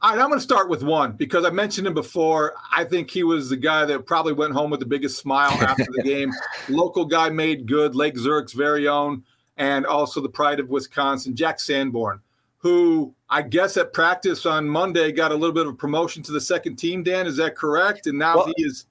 All right, I'm going to start with one because I mentioned him before. I think he was the guy that probably went home with the biggest smile after the game. Local guy made good, Lake Zurich's very own, and also the pride of Wisconsin, Jack Sanborn, who I guess at practice on Monday got a little bit of promotion to the second team. Dan, is that correct? And now well, he is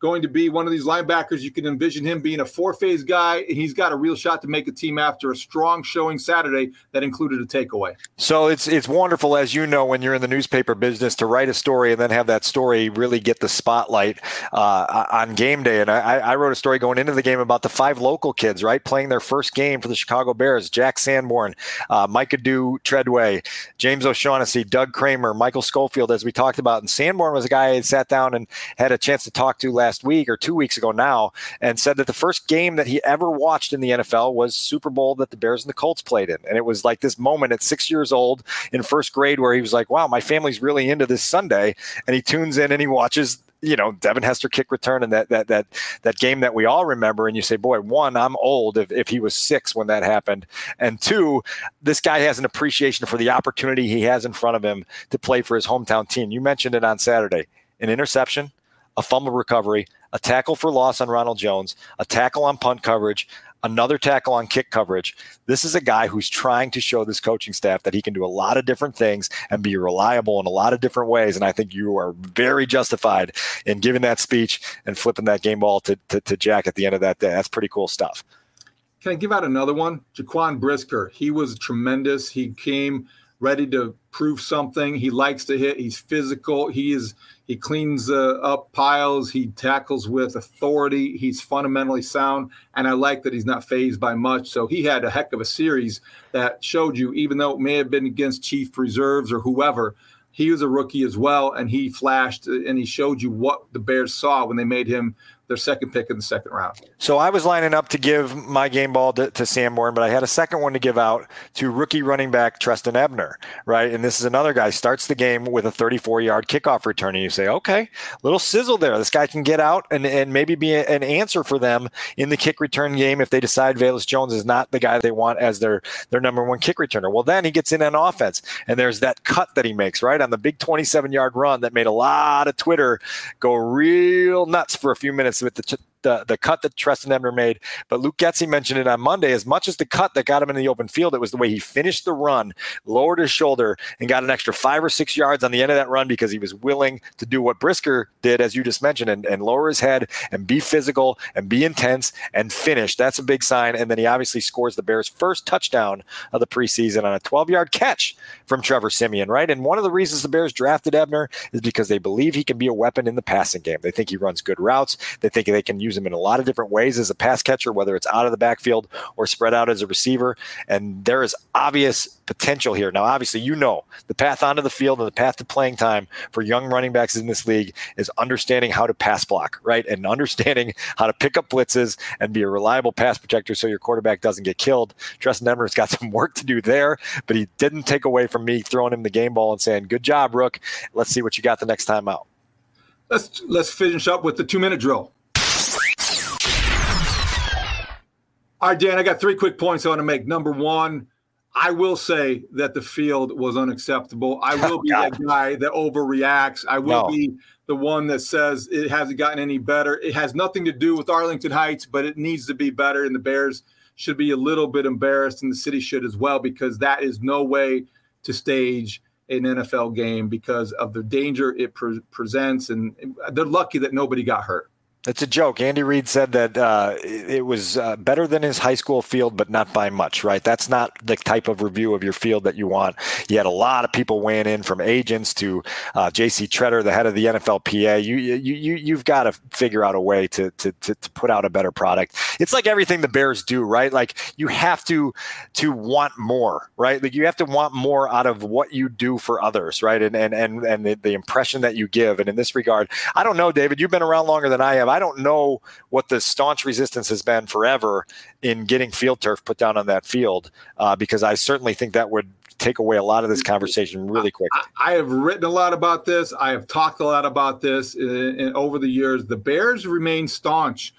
going to be one of these linebackers. You can envision him being a four phase guy, and he's got a real shot to make a team after a strong showing Saturday that included a takeaway. So it's it's wonderful, as you know, when you're in the newspaper business to write a story and then have that story really get the spotlight uh, on game day. And I, I, wrote a story going into the game about the five local kids, right, playing their first game for the Chicago Bears: Jack Sanborn, uh, Micah Dew Treadway, James O'Shaughnessy, Doug Kramer, Michael Schofield, as we talked about. And Sanborn was a guy I sat down and had a chance to talk to last last week or two weeks ago now and said that the first game that he ever watched in the NFL was Super Bowl that the Bears and the Colts played in. And it was like this moment at six years old in first grade where he was like, wow, my family's really into this Sunday. And he tunes in and he watches you know Devin Hester kick return and that that that that game that we all remember and you say boy one I'm old if, if he was 6 when that happened and two this guy has an appreciation for the opportunity he has in front of him to play for his hometown team you mentioned it on Saturday an interception a fumble recovery, a tackle for loss on Ronald Jones, a tackle on punt coverage, another tackle on kick coverage. This is a guy who's trying to show this coaching staff that he can do a lot of different things and be reliable in a lot of different ways. And I think you are very justified in giving that speech and flipping that game ball to, to, to Jack at the end of that day. That's pretty cool stuff. Can I give out another one? Jaquan Brisker. He was tremendous. He came ready to prove something. He likes to hit. He's physical. He is he cleans uh, up piles. He tackles with authority. He's fundamentally sound, and I like that he's not phased by much. So he had a heck of a series that showed you, even though it may have been against Chief Reserves or whoever, he was a rookie as well, and he flashed and he showed you what the Bears saw when they made him their second pick in the second round. So I was lining up to give my game ball to, to Sanborn, but I had a second one to give out to rookie running back Trestan Ebner, right? And this is another guy starts the game with a 34 yard kickoff return, and you say, okay, little sizzle there. This guy can get out and, and maybe be a, an answer for them in the kick return game if they decide Velus Jones is not the guy they want as their their number one kick returner. Well, then he gets in on offense, and there's that cut that he makes right on the big 27 yard run that made a lot of Twitter go real nuts for a few minutes with the the, the cut that Trestan Ebner made. But Luke Getsy mentioned it on Monday. As much as the cut that got him in the open field, it was the way he finished the run, lowered his shoulder, and got an extra five or six yards on the end of that run because he was willing to do what Brisker did, as you just mentioned, and, and lower his head and be physical and be intense and finish. That's a big sign. And then he obviously scores the Bears' first touchdown of the preseason on a 12 yard catch from Trevor Siemian, right? And one of the reasons the Bears drafted Ebner is because they believe he can be a weapon in the passing game. They think he runs good routes. They think they can use use him in a lot of different ways as a pass catcher, whether it's out of the backfield or spread out as a receiver. And there is obvious potential here. Now, obviously, you know the path onto the field and the path to playing time for young running backs in this league is understanding how to pass block, right? And understanding how to pick up blitzes and be a reliable pass protector so your quarterback doesn't get killed. Trestan Ebner's got some work to do there, but he didn't take away from me throwing him the game ball and saying, Good job, Rook. Let's see what you got the next time out. Let's let's finish up with the two minute drill. All right, Dan, I got three quick points I want to make. Number one, I will say that the field was unacceptable. I will be that guy that overreacts. I will no. be the one that says it hasn't gotten any better. It has nothing to do with Arlington Heights, but it needs to be better. And the Bears should be a little bit embarrassed, and the city should as well, because that is no way to stage an NFL game because of the danger it pre- presents. And they're lucky that nobody got hurt. It's a joke. Andy Reid said that uh, it was uh, better than his high school field, but not by much, right? That's not the type of review of your field that you want. You had a lot of people weighing in from agents to uh, J.C. Tretter, the head of the NFLPA. You, you, you, you've got to figure out a way to, to, to, to put out a better product. It's like everything the Bears do, right? Like you have to, to want more, right? Like you have to want more out of what you do for others, right? And, and, and, and the, the impression that you give. And in this regard, I don't know, David, you've been around longer than I have. I don't know what the staunch resistance has been forever in getting field turf put down on that field, uh, because I certainly think that would take away a lot of this conversation really quick. I, I, have written a lot about this. I have talked a lot about this in, in, over the years. The Bears remain staunchly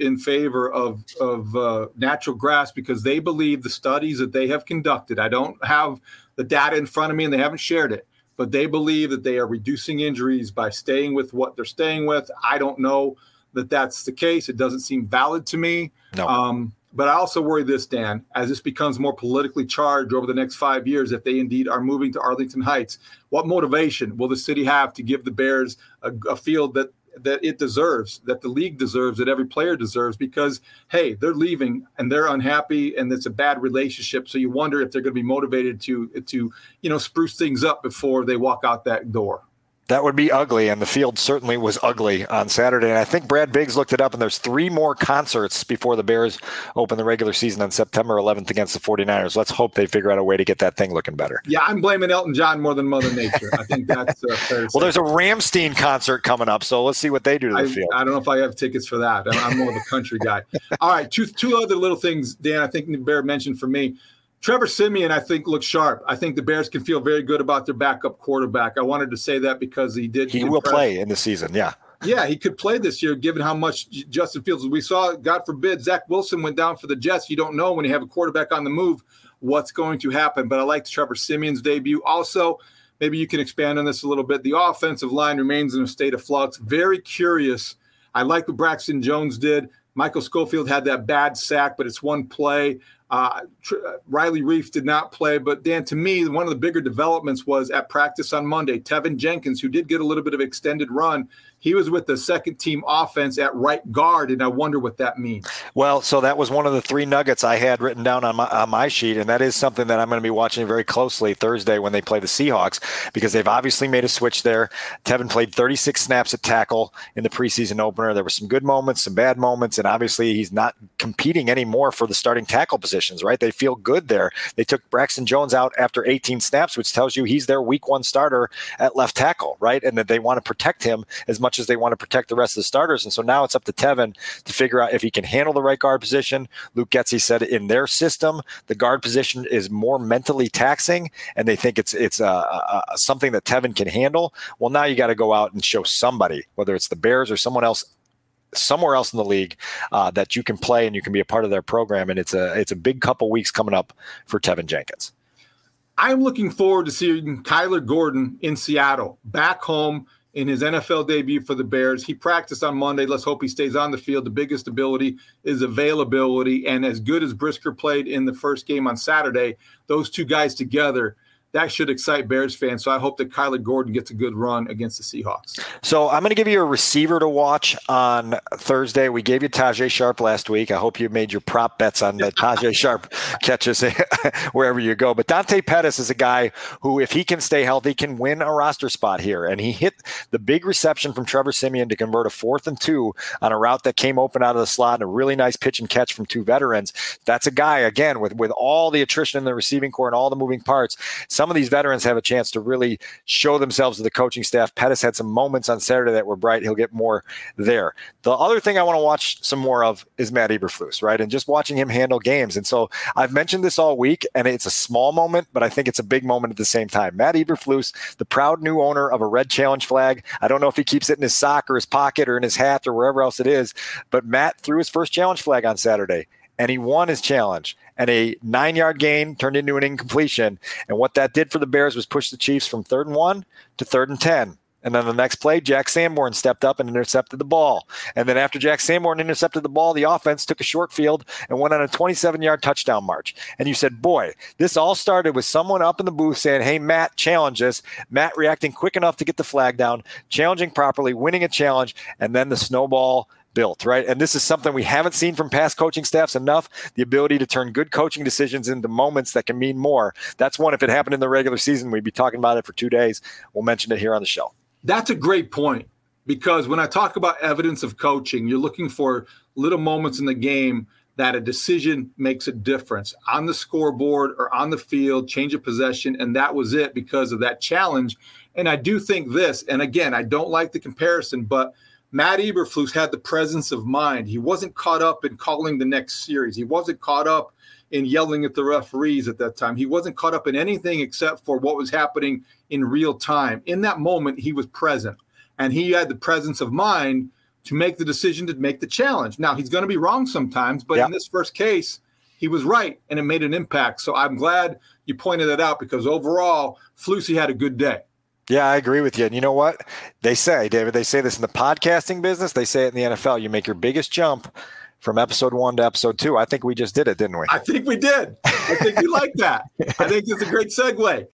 in favor of of uh, natural grass because they believe the studies that they have conducted. I don't have the data in front of me, and they haven't shared it but they believe that they are reducing injuries by staying with what they're staying with. I don't know that that's the case. It doesn't seem valid to me. No. Um, but I also worry this, Dan, as this becomes more politically charged over the next five years, if they indeed are moving to Arlington Heights, what motivation will the city have to give the Bears a, a field that that it deserves, that the league deserves, that every player deserves, because hey, they're leaving and they're unhappy, and it's a bad relationship. So you wonder if they're going to be motivated to to you know spruce things up before they walk out that door. That would be ugly, and the field certainly was ugly on Saturday. And I think Brad Biggs looked it up, and there's three more concerts before the Bears open the regular season on September 11th against the 49ers. Let's hope they figure out a way to get that thing looking better. Yeah, I'm blaming Elton John more than Mother Nature. I think that's uh, fair Well, there's a Rammstein concert coming up, so let's see what they do to the I, field. I don't know if I have tickets for that. I'm more of a country guy. All right, two, two other little things, Dan, I think the Bear mentioned for me. Trevor Siemian, I think, looks sharp. I think the Bears can feel very good about their backup quarterback. I wanted to say that because he did. He will play in the season, yeah. Yeah, he could play this year, given how much Justin Fields. We saw, God forbid, Zach Wilson went down for the Jets. You don't know when you have a quarterback on the move what's going to happen. But I like Trevor Siemian's debut. Also, maybe you can expand on this a little bit. The offensive line remains in a state of flux. Very curious. I like what Braxton Jones did. Michael Schofield had that bad sack, but it's one play. Uh, Riley Reiff did not play, but Dan, to me, one of the bigger developments was at practice on Monday. Teven Jenkins, who did get a little bit of extended run, he was with the second team offense at right guard, and I wonder what that means. Well, so that was one of the three nuggets I had written down on my, on my sheet, and that is something that I'm going to be watching very closely Thursday when they play the Seahawks because they've obviously made a switch there. Teven played 36 snaps at tackle in the preseason opener. There were some good moments, some bad moments, and obviously he's not competing anymore for the starting tackle positions, right? They feel good there. They took Braxton Jones out after 18 snaps, which tells you he's their week one starter at left tackle, right? And that they want to protect him as much as they want to protect the rest of the starters. And so now it's up to Teven to figure out if he can handle the right guard position. Luke Getsy said in their system, the guard position is more mentally taxing, and they think it's it's uh, uh, uh something that Teven can handle. Well, now you got to go out and show somebody, whether it's the Bears or someone else somewhere else in the league uh, that you can play and you can be a part of their program. And it's a it's a big couple weeks coming up for Teven Jenkins. I'm looking forward to seeing Kyler Gordon in Seattle, back home in his NFL debut for the Bears. He practiced on Monday. Let's hope he stays on the field. The biggest ability is availability. And as good as Brisker played in the first game on Saturday, those two guys together – that should excite Bears fans. So I hope that Kyler Gordon gets a good run against the Seahawks. So I'm going to give you a receiver to watch on Thursday. We gave you Tajae Sharpe last week. I hope you made your prop bets on that Tajae Sharpe catches wherever you go. But Dante Pettis is a guy who, if he can stay healthy, can win a roster spot here. And he hit the big reception from Trevor Siemian to convert a fourth and two on a route that came open out of the slot and a really nice pitch and catch from two veterans. That's a guy, again, with, with all the attrition in the receiving corps and all the moving parts some of these veterans have a chance to really show themselves to the coaching staff. Pettis had some moments on Saturday that were bright. He'll get more there. The other thing I want to watch some more of is Matt Eberflus, right? And just watching him handle games. And so I've mentioned this all week, and it's a small moment, but I think it's a big moment at the same time. Matt Eberflus, the proud new owner of a red challenge flag. I don't know if he keeps it in his sock or his pocket or in his hat or wherever else it is, but Matt threw his first challenge flag on Saturday and he won his challenge. And a nine yard gain turned into an incompletion. And what that did for the Bears was push the Chiefs from third and one to third and 10. And then the next play, Jack Sanborn stepped up and intercepted the ball. And then after Jack Sanborn intercepted the ball, the offense took a short field and went on a 27 yard touchdown march. And you said, boy, this all started with someone up in the booth saying, hey, Matt, challenge us. Matt reacting quick enough to get the flag down, challenging properly, winning a challenge, and then the snowball built, right? And this is something we haven't seen from past coaching staffs enough the ability to turn good coaching decisions into moments that can mean more. That's one, if it happened in the regular season, we'd be talking about it for two days. We'll mention it here on the show. That's a great point because when I talk about evidence of coaching, you're looking for little moments in the game that a decision makes a difference on the scoreboard or on the field, change of possession. And that was it because of that challenge. And I do think this, and again, I don't like the comparison, but Matt Eberflus had the presence of mind. He wasn't caught up in calling the next series. He wasn't caught up in yelling at the referees at that time. He wasn't caught up in anything except for what was happening in real time. In that moment, he was present and he had the presence of mind to make the decision to make the challenge. Now, he's going to be wrong sometimes, but in this first case, he was right and it made an impact. So I'm glad you pointed that out because overall, Flusy had a good day. Yeah, I agree with you. And you know what? They say, David, they say this in the podcasting business, they say it in the NFL. You make your biggest jump from episode one to episode two. I think we just did it, didn't we? I think we did. I think you like that. I think it's a great segue.